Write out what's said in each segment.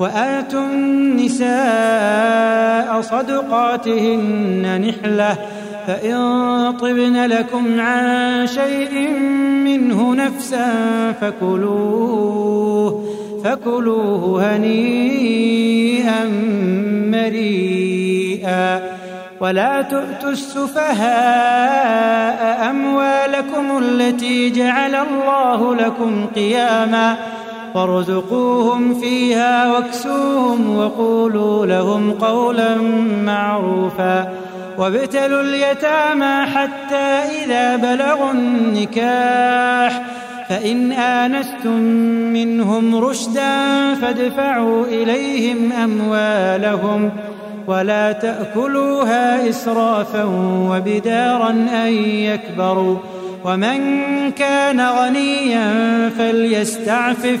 وآتوا النساء صدقاتهن نحلة فإن طبن لكم عن شيء منه نفسا فكلوه فكلوه هنيئا مريئا. ولا تؤتوا السفهاء أموالكم التي جعل الله لكم قياماً وارزقوهم فيها واكسوهم وقولوا لهم قولا معروفا وابتلوا اليتامى حتى إذا بلغوا النكاح فإن آنستم منهم رشدا فادفعوا إليهم أموالهم ولا تأكلوها إسرافا وبدارا أن يكبروا ومن كان غنيا فليستعفف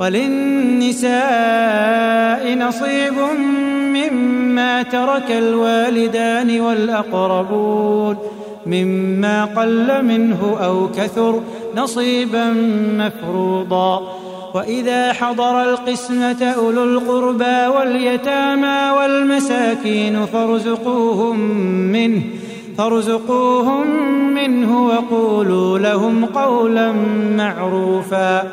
وللنساء نصيب مما ترك الوالدان والأقربون مما قل منه أو كثر نصيبا مفروضا. وإذا حضر القسمة أولو القربى واليتامى والمساكين فارزقوهم منه فارزقوهم منه وقولوا لهم قولا معروفا.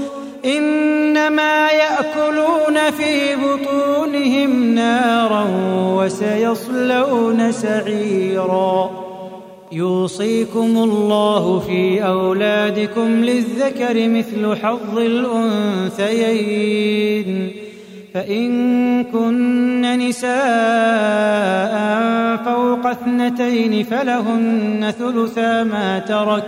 إنما يأكلون في بطونهم نارا وسيصلون سعيرا. يوصيكم الله في أولادكم للذكر مثل حظ الأنثيين. فإن كن نساء فوق اثنتين فلهن ثلثا ما ترك ۖ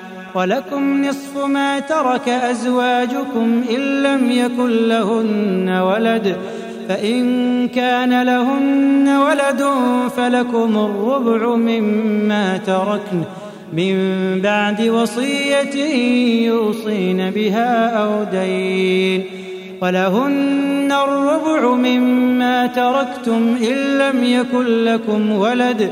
ولكم نصف ما ترك أزواجكم إن لم يكن لهن ولد فإن كان لهن ولد فلكم الربع مما تركن. من بعد وصية يوصين بها أو دين. ولهن الربع مما تركتم إن لم يكن لكم ولد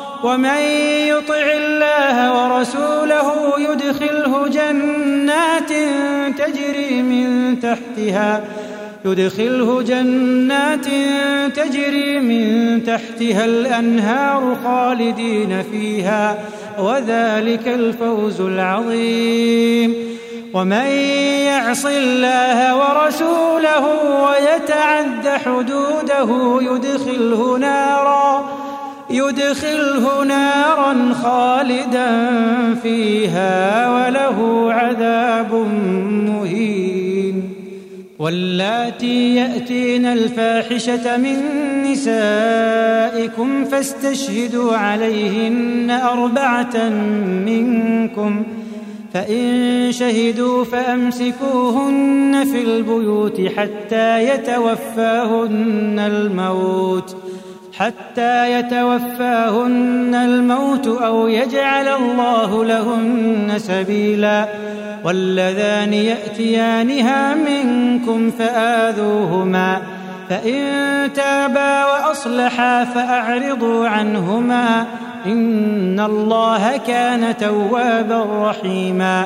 ومن يطع الله ورسوله يدخله جنات تجري من تحتها يدخله جنات تجري من تحتها الأنهار خالدين فيها وذلك الفوز العظيم. ومن يعص الله ورسوله ويتعد حدوده يدخله نارا يدخله نارا خالدا فيها وله عذاب مهين. واللاتي يأتين الفاحشة من نسائكم فاستشهدوا عليهن أربعة منكم. فإن شهدوا فأمسكوهن في البيوت حتى يتوفاهن الموت. حتى يتوفاهن الموت أو يجعل الله لهن سبيلا واللذان يأتيانها منكم فآذوهما فإن تابا وأصلحا فأعرضوا عنهما إن الله كان توابا رحيما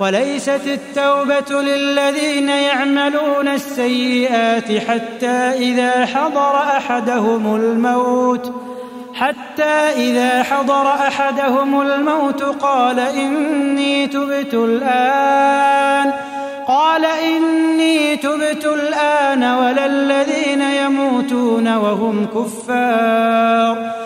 وليست التوبة للذين يعملون السيئات حتى إذا حضر أحدهم الموت حتى إذا حضر أحدهم الموت قال إني تبت الآن قال إني تبت الآن ولا الذين يموتون وهم كفار.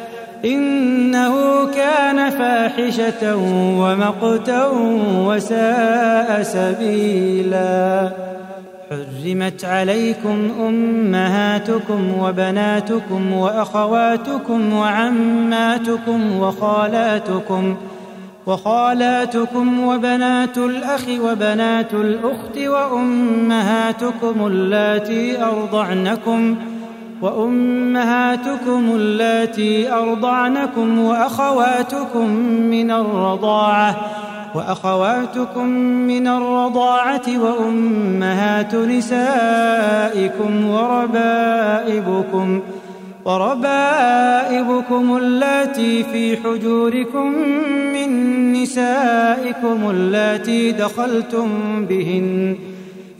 إنه كان فاحشة ومقتا وساء سبيلا. حرمت عليكم أمهاتكم وبناتكم وأخواتكم وعماتكم وخالاتكم وخالاتكم وبنات الأخ وبنات الأخت وأمهاتكم اللاتي أرضعنكم ۖ وأمهاتكم اللاتي أرضعنكم وأخواتكم من الرضاعة وأخواتكم من الرضاعة وأمهات نسائكم وربائبكم وربائبكم اللاتي في حجوركم من نسائكم اللاتي دخلتم بهن.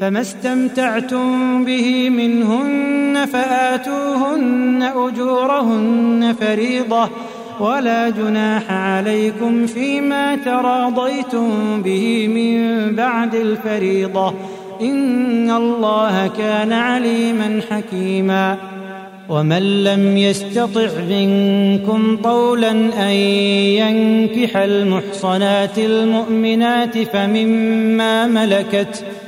فما استمتعتم به منهن فآتوهن أجورهن فريضة ولا جناح عليكم فيما تراضيتم به من بعد الفريضة. إن الله كان عليما حكيما. ومن لم يستطع منكم طولا أن ينكح المحصنات المؤمنات فمما ملكت ۖ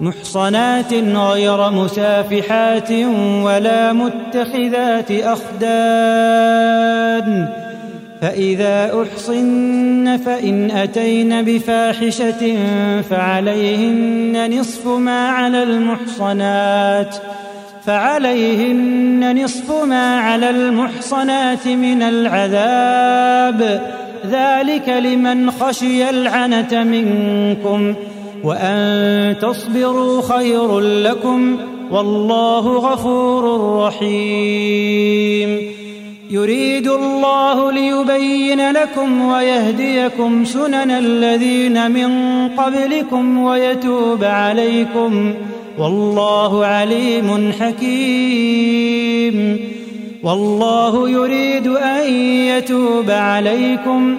محصنات غير مسافحات ولا متخذات أخدان. فإذا أحصن فإن أتين بفاحشة فعليهن نصف ما على المحصنات. فعليهن نصف ما على المحصنات من العذاب. ذلك لمن خشي العنة منكم ۖ. وأن تصبروا خير لكم والله غفور رحيم. يريد الله ليبين لكم ويهديكم سنن الذين من قبلكم ويتوب عليكم والله عليم حكيم. والله يريد أن يتوب عليكم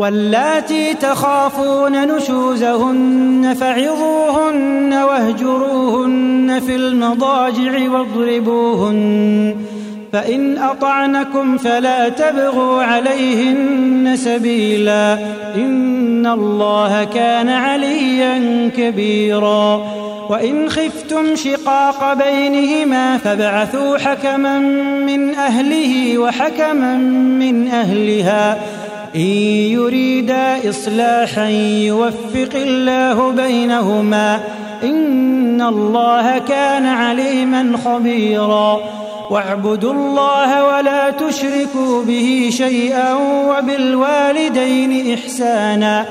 واللاتي تخافون نشوزهن فعظوهن واهجروهن في المضاجع واضربوهن فإن أطعنكم فلا تبغوا عليهن سبيلا إن الله كان عليا كبيرا وإن خفتم شقاق بينهما فابعثوا حكما من أهله وحكما من أهلها إن يريدا إصلاحا يوفق الله بينهما إن الله كان عليما خبيرا. واعبدوا الله ولا تشركوا به شيئا وبالوالدين إحسانا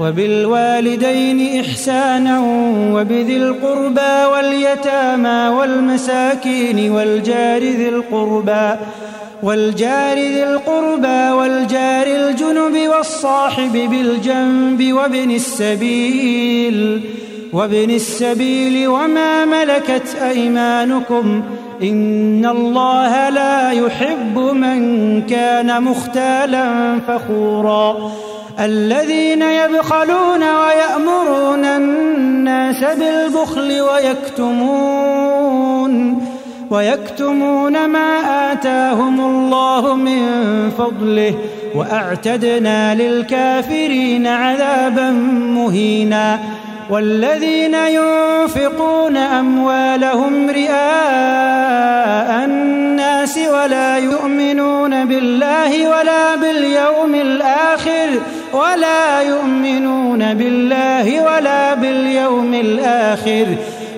وبالوالدين إحسانا وبذي القربى واليتامى والمساكين والجار ذي القربى. والجار ذي القربى والجار الجنب والصاحب بالجنب وابن السبيل وابن السبيل وما ملكت أيمانكم. إن الله لا يحب من كان مختالا فخورا. الذين يبخلون ويأمرون الناس بالبخل ويكتمون. ويكتمون ما آتاهم الله من فضله وأعتدنا للكافرين عذابا مهينا والذين ينفقون أموالهم رئاء الناس ولا يؤمنون بالله ولا باليوم الآخر ولا يؤمنون بالله ولا باليوم الآخر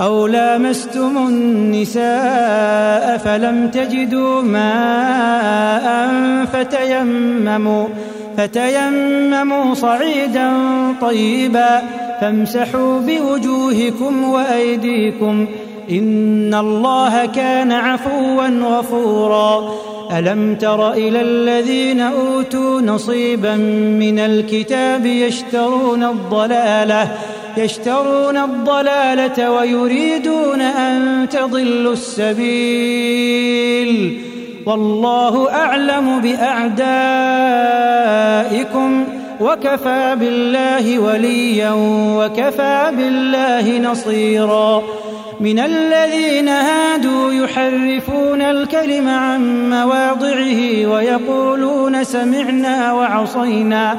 أو لامستم النساء فلم تجدوا ماء فتيمموا فتيمموا صعيدا طيبا فامسحوا بوجوهكم وأيديكم إن الله كان عفوا غفورا ألم تر إلى الذين أوتوا نصيبا من الكتاب يشترون الضلالة يشترون الضلالة ويريدون أن تضلوا السبيل. والله أعلم بأعدائكم وكفى بالله وليا وكفى بالله نصيرا. من الذين هادوا يحرفون الكلم عن مواضعه ويقولون سمعنا وعصينا.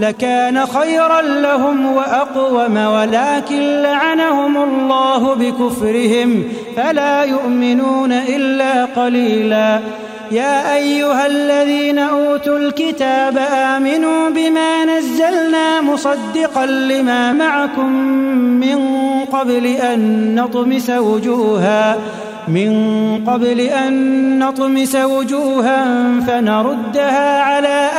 لكان خيرا لهم وأقوم ولكن لعنهم الله بكفرهم فلا يؤمنون إلا قليلاً. يا أيها الذين أوتوا الكتاب آمنوا بما نزلنا مصدقا لما معكم من قبل أن نطمس وجوها من قبل أن نطمس وجوها فنردها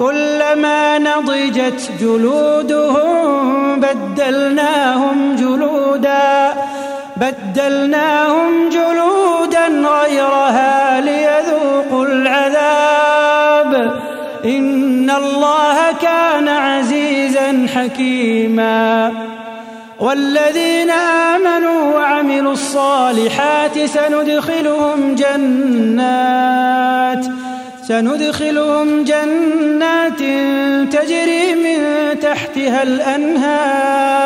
كلما نضجت جلودهم بدلناهم جلودا بدلناهم جلودا غيرها ليذوقوا العذاب. إن الله كان عزيزا حكيما. والذين آمنوا وعملوا الصالحات سندخلهم جنات. سندخلهم جنات تجري من تحتها الأنهار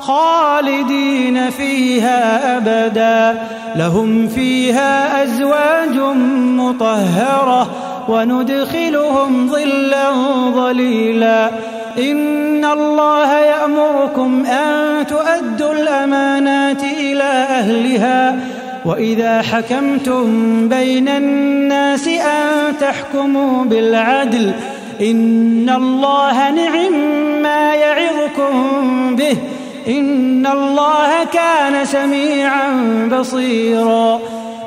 خالدين فيها أبدا. لهم فيها أزواج مطهرة وندخلهم ظلا ظليلا. إن الله يأمركم أن تؤدوا الأمانات إلى أهلها وإذا حكمتم بين الناس أن تحكموا بالعدل إن الله نعم ما يعظكم به إن الله كان سميعا بصيرا.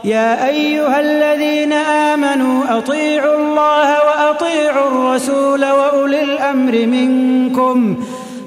يا أيها الذين آمنوا أطيعوا الله وأطيعوا الرسول وأولي الأمر منكم.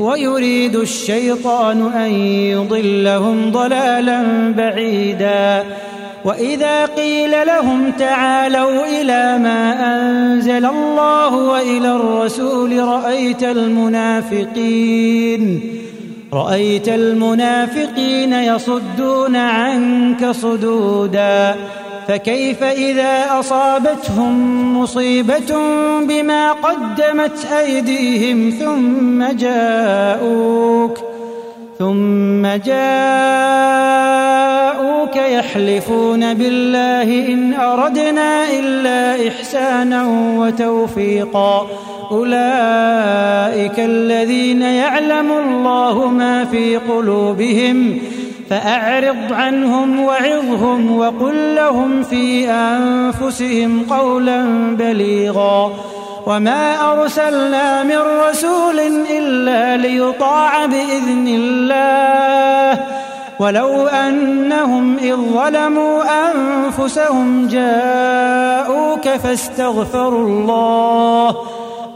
ويريد الشيطان أن يضلهم ضلالا بعيدا. وإذا قيل لهم تعالوا إلى ما أنزل الله وإلى الرسول رأيت المنافقين رأيت المنافقين يصدون عنك صدودا. فكيف إذا أصابتهم مصيبة بما قدمت أيديهم ثم جاءوك ثم جاءوك يحلفون بالله إن أردنا إلا إحسانا وتوفيقا أولئك الذين يعلم الله ما في قلوبهم ۖ فأعرض عنهم وعظهم وقل لهم في أنفسهم قولا بليغا وما أرسلنا من رسول إلا ليطاع بإذن الله ولو أنهم إذ ظلموا أنفسهم جاءوك فاستغفروا الله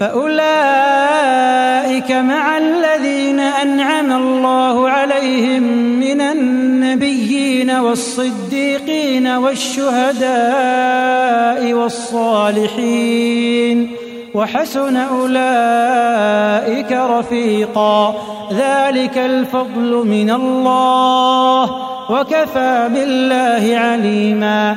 فأولئك مع الذين أنعم الله عليهم من النبيين والصديقين والشهداء والصالحين وحسن أولئك رفيقا ذلك الفضل من الله وكفى بالله عليما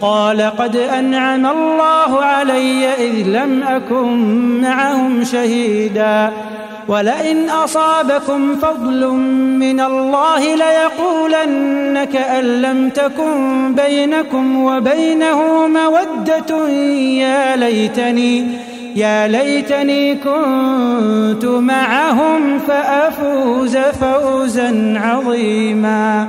قال قد أنعم الله علي إذ لم أكن معهم شهيداً ولئن أصابكم فضل من الله ليقولن كأن لم تكن بينكم وبينه مودة يا ليتني يا ليتني كنت معهم فأفوز فوزا عظيما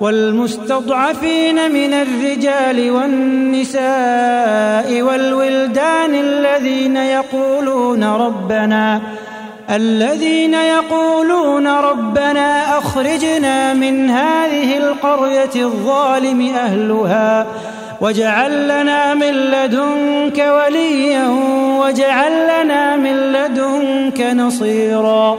والمستضعفين من الرجال والنساء والولدان الذين يقولون ربنا الذين يقولون ربنا أخرجنا من هذه القرية الظالم أهلها واجعل لنا من لدنك وليا واجعل لنا من لدنك نصيرا.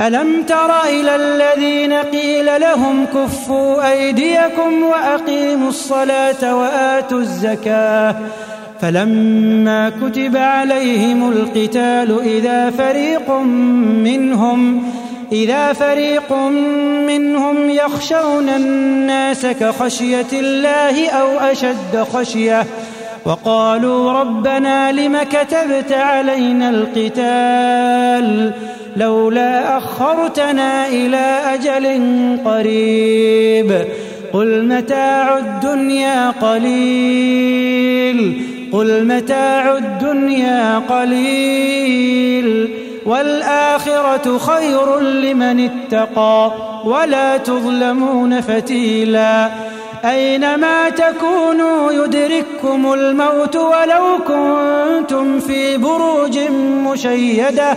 ألم تر إلى الذين قيل لهم كفوا أيديكم وأقيموا الصلاة وآتوا الزكاة فلما كتب عليهم القتال إذا فريق منهم إذا فريق منهم يخشون الناس كخشية الله أو أشد خشية وقالوا ربنا لم كتبت علينا القتال لولا أخرتنا إلى أجل قريب قل متاع الدنيا قليل قل متاع الدنيا قليل والآخرة خير لمن اتقى ولا تظلمون فتيلا أينما تكونوا يدرككم الموت ولو كنتم في بروج مشيدة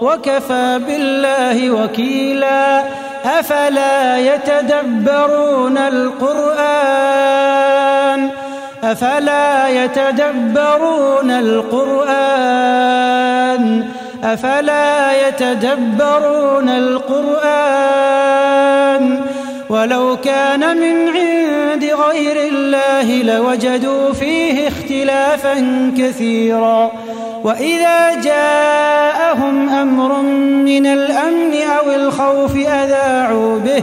وكفى بالله وكيلا أفلا يتدبرون القرآن؟ أفلا يتدبرون القرآن؟ أفلا يتدبرون القرآن؟ ولو كان من عند غير الله لوجدوا فيه اختلافا كثيرا. وإذا جاءهم أمر من الأمن أو الخوف أذاعوا به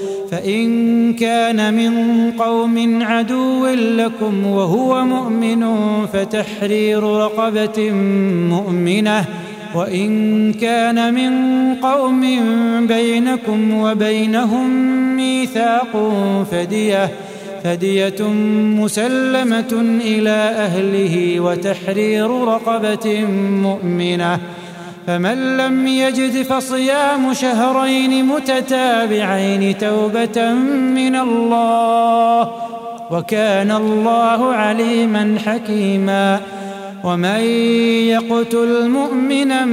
فإن كان من قوم عدو لكم وهو مؤمن فتحرير رقبة مؤمنة. وإن كان من قوم بينكم وبينهم ميثاق فدية فدية مسلمة إلى أهله وتحرير رقبة مؤمنة. فمن لم يجد فصيام شهرين متتابعين توبة من الله وكان الله عليما حكيما ومن يقتل مؤمنا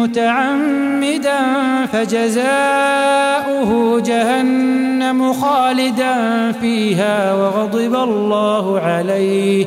متعمدا فجزاؤه جهنم خالدا فيها وغضب الله عليه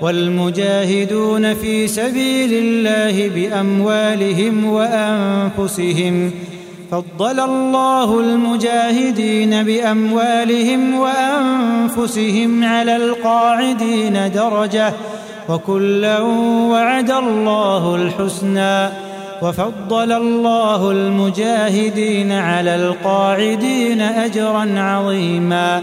والمجاهدون في سبيل الله بأموالهم وأنفسهم فضل الله المجاهدين بأموالهم وأنفسهم على القاعدين درجة وكلا وعد الله الحسنى وفضل الله المجاهدين على القاعدين أجرا عظيما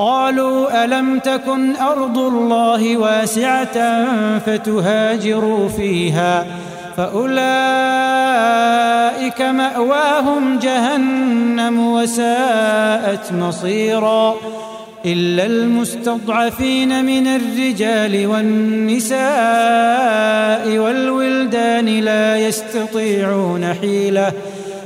قالوا ألم تكن أرض الله واسعة فتهاجروا فيها فأولئك مأواهم جهنم وساءت مصيرا إلا المستضعفين من الرجال والنساء والولدان لا يستطيعون حيلة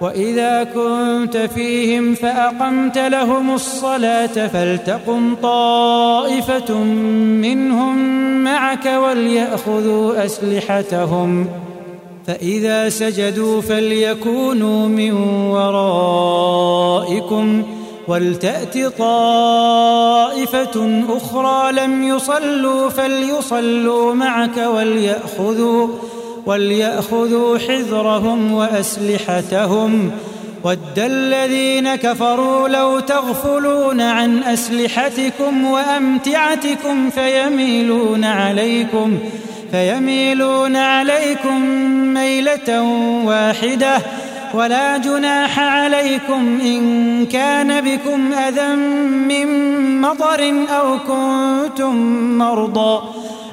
وإذا كنت فيهم فأقمت لهم الصلاة فلتقم طائفة منهم معك وليأخذوا أسلحتهم فإذا سجدوا فليكونوا من ورائكم ولتأت طائفة أخرى لم يصلوا فليصلوا معك وليأخذوا وليأخذوا حذرهم وأسلحتهم ود الذين كفروا لو تغفلون عن أسلحتكم وأمتعتكم فيميلون عليكم فيميلون عليكم ميلة واحدة ولا جناح عليكم إن كان بكم أذى من مطر أو كنتم مرضى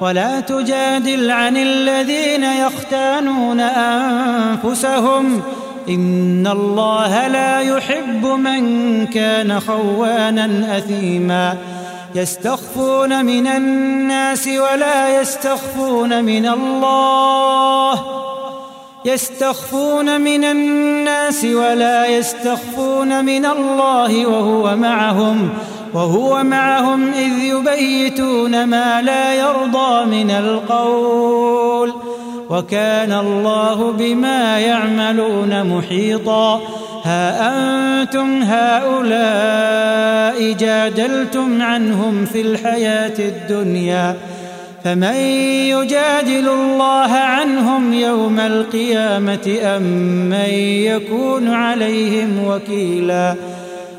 ولا تجادل عن الذين يختانون أنفسهم. إن الله لا يحب من كان خوانا أثيما. يستخفون من الناس ولا يستخفون من الله. يستخفون من الناس ولا يستخفون من الله وهو معهم. وهو معهم إذ يبيتون ما لا يرضى من القول وكان الله بما يعملون محيطا ها أنتم هؤلاء جادلتم عنهم في الحياة الدنيا فمن يجادل الله عنهم يوم القيامة أم من يكون عليهم وكيلاً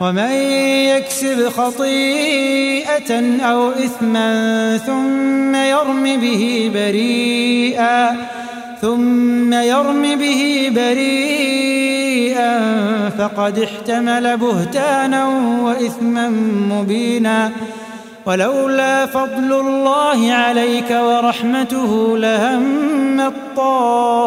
ومن يكسب خطيئة أو إثما ثم يرم به بريئا ثم يرم به بريئا فقد احتمل بهتانا وإثما مبينا. ولولا فضل الله عليك ورحمته لهم الطائفة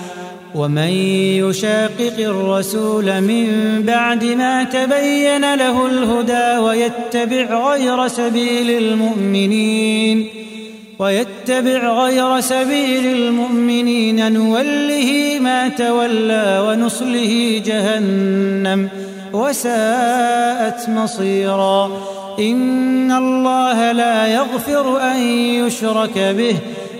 ومن يشاقق الرسول من بعد ما تبين له الهدى ويتبع غير سبيل المؤمنين ويتبع غير سبيل المؤمنين نوله ما تولى ونصله جهنم وساءت مصيرا إن الله لا يغفر أن يشرك به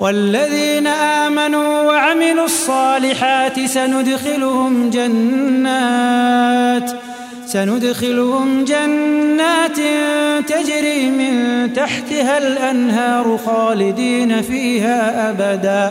والذين آمنوا وعملوا الصالحات سندخلهم جنات سندخلهم جنات تجري من تحتها الأنهار خالدين فيها أبدا.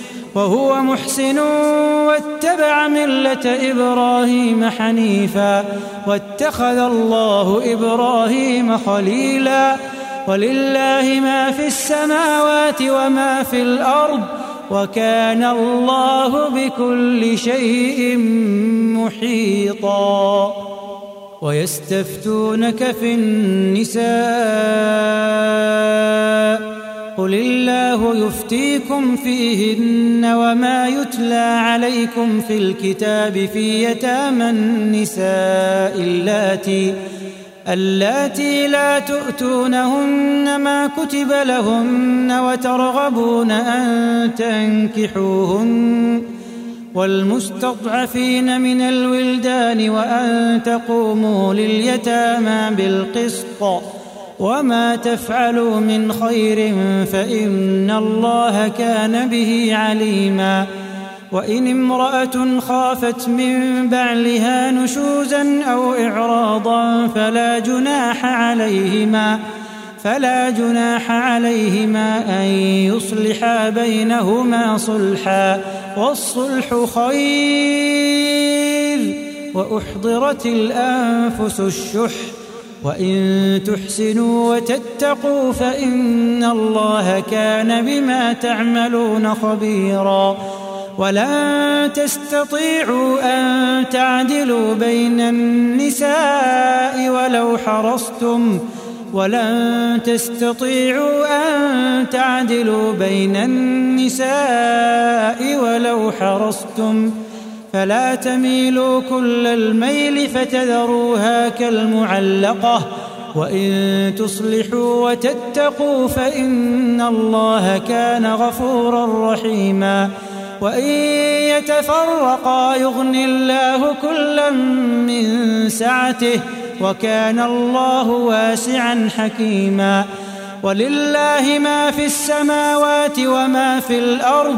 وهو محسن واتبع ملة إبراهيم حنيفا واتخذ الله إبراهيم خليلا ولله ما في السماوات وما في الأرض وكان الله بكل شيء محيطا ويستفتونك في النساء قل الله يفتيكم فيهن وما يتلى عليكم في الكتاب في يتامى النساء اللاتي اللاتي لا تؤتونهن ما كتب لهن وترغبون أن تنكحوهن والمستضعفين من الولدان وأن تقوموا لليتامى بالقسط وما تفعلوا من خير فإن الله كان به عليما وإن امرأة خافت من بعلها نشوزا أو إعراضا فلا جناح عليهما فلا جناح عليهما أن يصلحا بينهما صلحا والصلح خير وأحضرت الأنفس الشح وإن تحسنوا وتتقوا فإن الله كان بما تعملون خبيرا ولن تستطيعوا أن تعدلوا بين النساء ولو حرصتم ولن تستطيعوا أن تعدلوا بين النساء ولو حرصتم فلا تميلوا كل الميل فتذروها كالمعلقة. وإن تصلحوا وتتقوا فإن الله كان غفورا رحيما. وإن يتفرقا يغن الله كلا من سعته وكان الله واسعا حكيما. ولله ما في السماوات وما في الأرض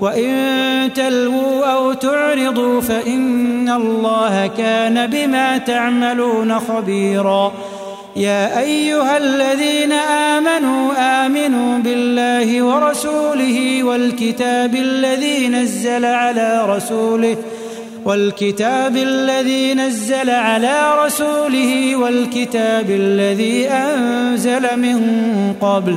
وإن تلووا أو تعرضوا فإن الله كان بما تعملون خبيرا. يا أيها الذين آمنوا آمنوا بالله ورسوله والكتاب الذي نزل على رسوله والكتاب الذي نزل على رسوله والكتاب الذي أنزل من قبل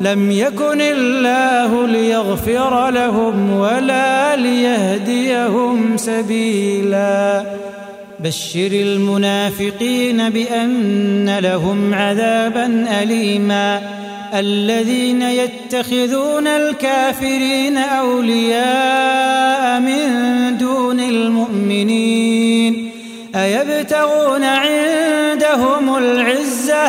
لم يكن الله ليغفر لهم ولا ليهديهم سبيلا. بشر المنافقين بأن لهم عذابا أليما. الذين يتخذون الكافرين أولياء من دون المؤمنين. أيبتغون عندهم العزة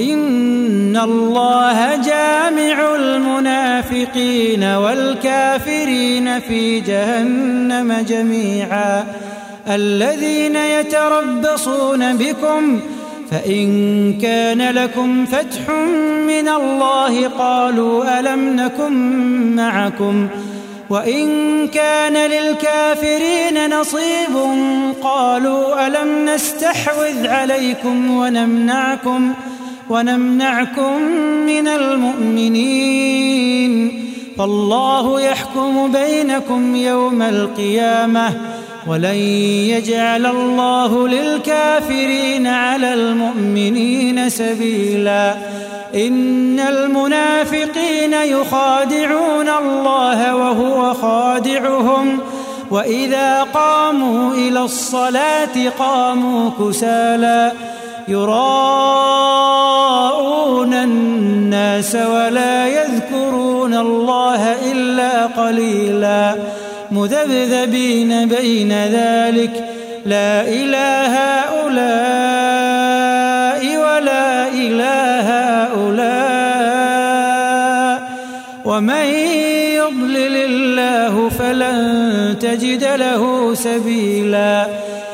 إن الله جامع المنافقين والكافرين في جهنم جميعا الذين يتربصون بكم فإن كان لكم فتح من الله قالوا ألم نكن معكم وإن كان للكافرين نصيب قالوا ألم نستحوذ عليكم ونمنعكم ونمنعكم من المؤمنين. فالله يحكم بينكم يوم القيامة ولن يجعل الله للكافرين على المؤمنين سبيلا. إن المنافقين يخادعون الله وهو خادعهم وإذا قاموا إلى الصلاة قاموا كسالى يراءون الناس ولا يذكرون الله إلا قليلا مذبذبين بين ذلك لا إله هؤلاء ولا إله هؤلاء ومن يضلل الله فلن تجد له سبيلا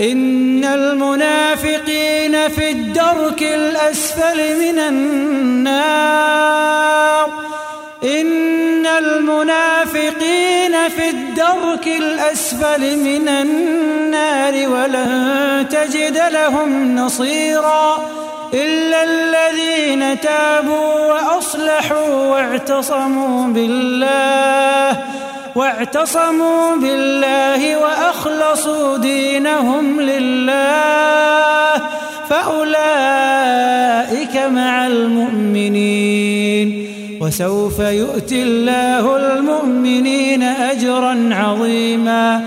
إن المنافقين في الدرك الأسفل من النار. إن المنافقين في الدرك الأسفل من النار ولن تجد لهم نصيرا إلا الذين تابوا وأصلحوا واعتصموا بالله. واعتصموا بالله وأخلصوا دينهم لله فأولئك مع المؤمنين. وسوف يؤتي الله المؤمنين أجرا عظيما.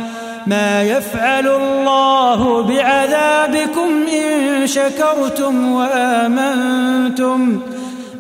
ما يفعل الله بعذابكم إن شكرتم وآمنتم.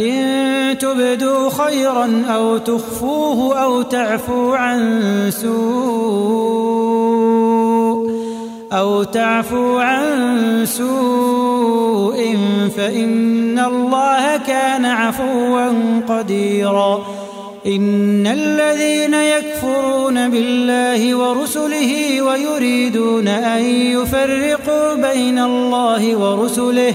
إن تبدوا خيرا أو تخفوه أو تعفو عن سوء أو تعفو عن سوء فإن الله كان عفوا قديرا. إن الذين يكفرون بالله ورسله ويريدون أن يفرقوا بين الله ورسله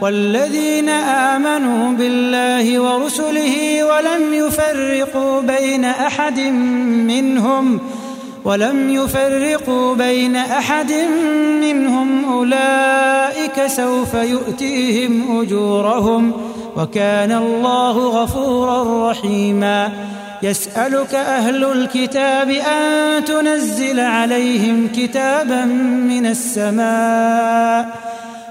والذين آمنوا بالله ورسله ولم يفرقوا بين أحد منهم ولم يفرقوا بين أحد منهم أولئك سوف يؤتيهم أجورهم وكان الله غفورا رحيما. يسألك أهل الكتاب أن تنزل عليهم كتابا من السماء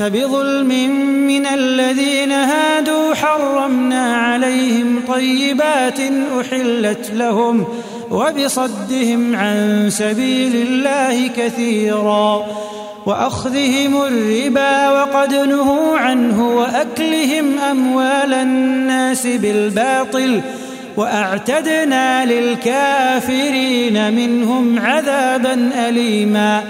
فبظلم من الذين هادوا حرمنا عليهم طيبات أحلت لهم وبصدهم عن سبيل الله كثيرا وأخذهم الربا وقد نهوا عنه وأكلهم أموال الناس بالباطل وأعتدنا للكافرين منهم عذابا أليما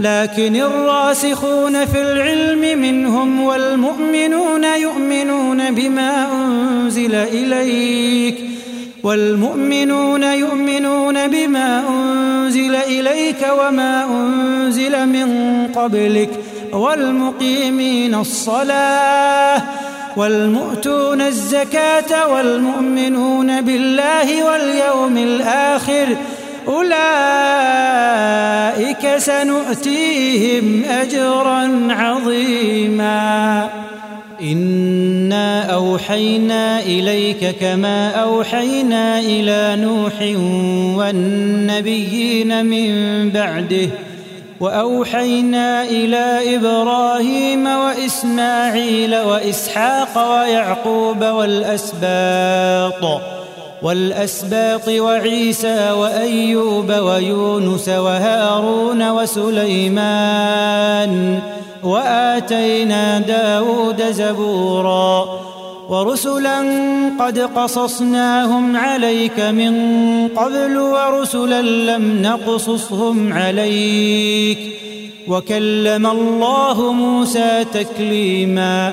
لكن الراسخون في العلم منهم والمؤمنون يؤمنون بما أنزل إليك والمؤمنون يؤمنون بما أنزل إليك وما أنزل من قبلك والمقيمين الصلاة والمؤتون الزكاة والمؤمنون بالله واليوم الآخر أولئك سنؤتيهم أجرا عظيما. إنا أوحينا إليك كما أوحينا إلى نوح والنبيين من بعده وأوحينا إلى إبراهيم وإسماعيل وإسحاق ويعقوب والأسباط. والأسباط وعيسى وأيوب ويونس وهارون وسليمان وآتينا داود زبورا ورسلا قد قصصناهم عليك من قبل ورسلا لم نقصصهم عليك وكلم الله موسى تكليما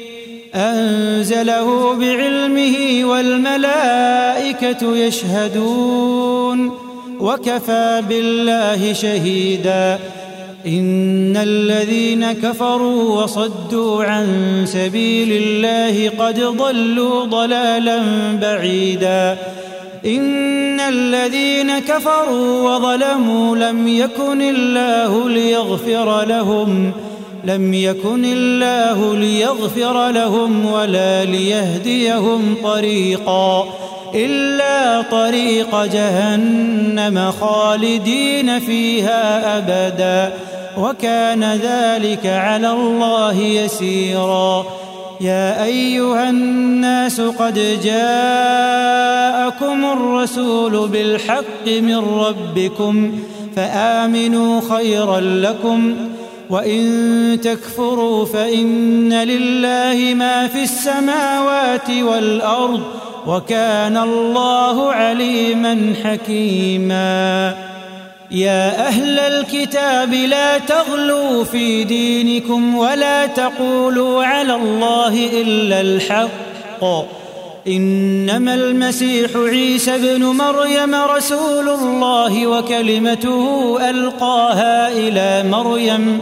أنزله بعلمه والملائكة يشهدون وكفى بالله شهيداً إن الذين كفروا وصدوا عن سبيل الله قد ضلوا ضلالا بعيدا إن الذين كفروا وظلموا لم يكن الله ليغفر لهم لم يكن الله ليغفر لهم ولا ليهديهم طريقا إلا طريق جهنم خالدين فيها أبداً وكان ذلك على الله يسيرا يا أيها الناس قد جاءكم الرسول بالحق من ربكم فآمنوا خيرا لكم وإن تكفروا فإن لله ما في السماوات والأرض وكان الله عليما حكيما. يا أهل الكتاب لا تغلوا في دينكم ولا تقولوا على الله إلا الحق. إنما المسيح عيسى ابن مريم رسول الله وكلمته ألقاها إلى مريم.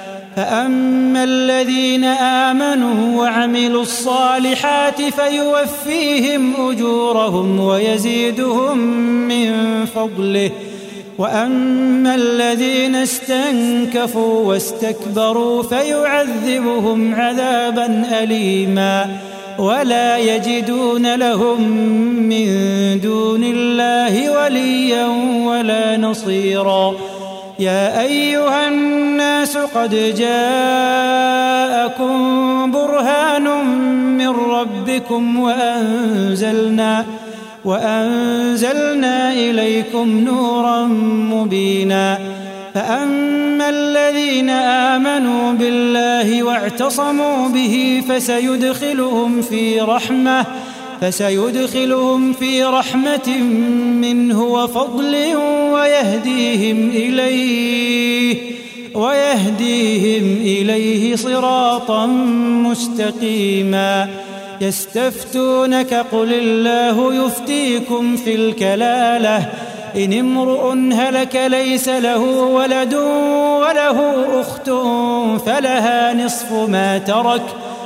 فأما الذين آمنوا وعملوا الصالحات فيوفيهم أجورهم ويزيدهم من فضله وأما الذين استنكفوا واستكبروا فيعذبهم عذابا أليما ولا يجدون لهم من دون الله وليا ولا نصيراً يا أيها الناس قد جاءكم برهان من ربكم وأنزلنا وأنزلنا إليكم نورا مبينا فأما الذين آمنوا بالله واعتصموا به فسيدخلهم في رحمة فسيدخلهم في رحمة منه وفضل ويهديهم إليه ويهديهم إليه صراطا مستقيما. يستفتونك قل الله يفتيكم في الكلالة إن امرؤ هلك ليس له ولد وله أخت فلها نصف ما ترك ۖ.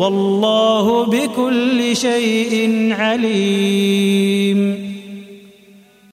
والله بكل شيء عليم.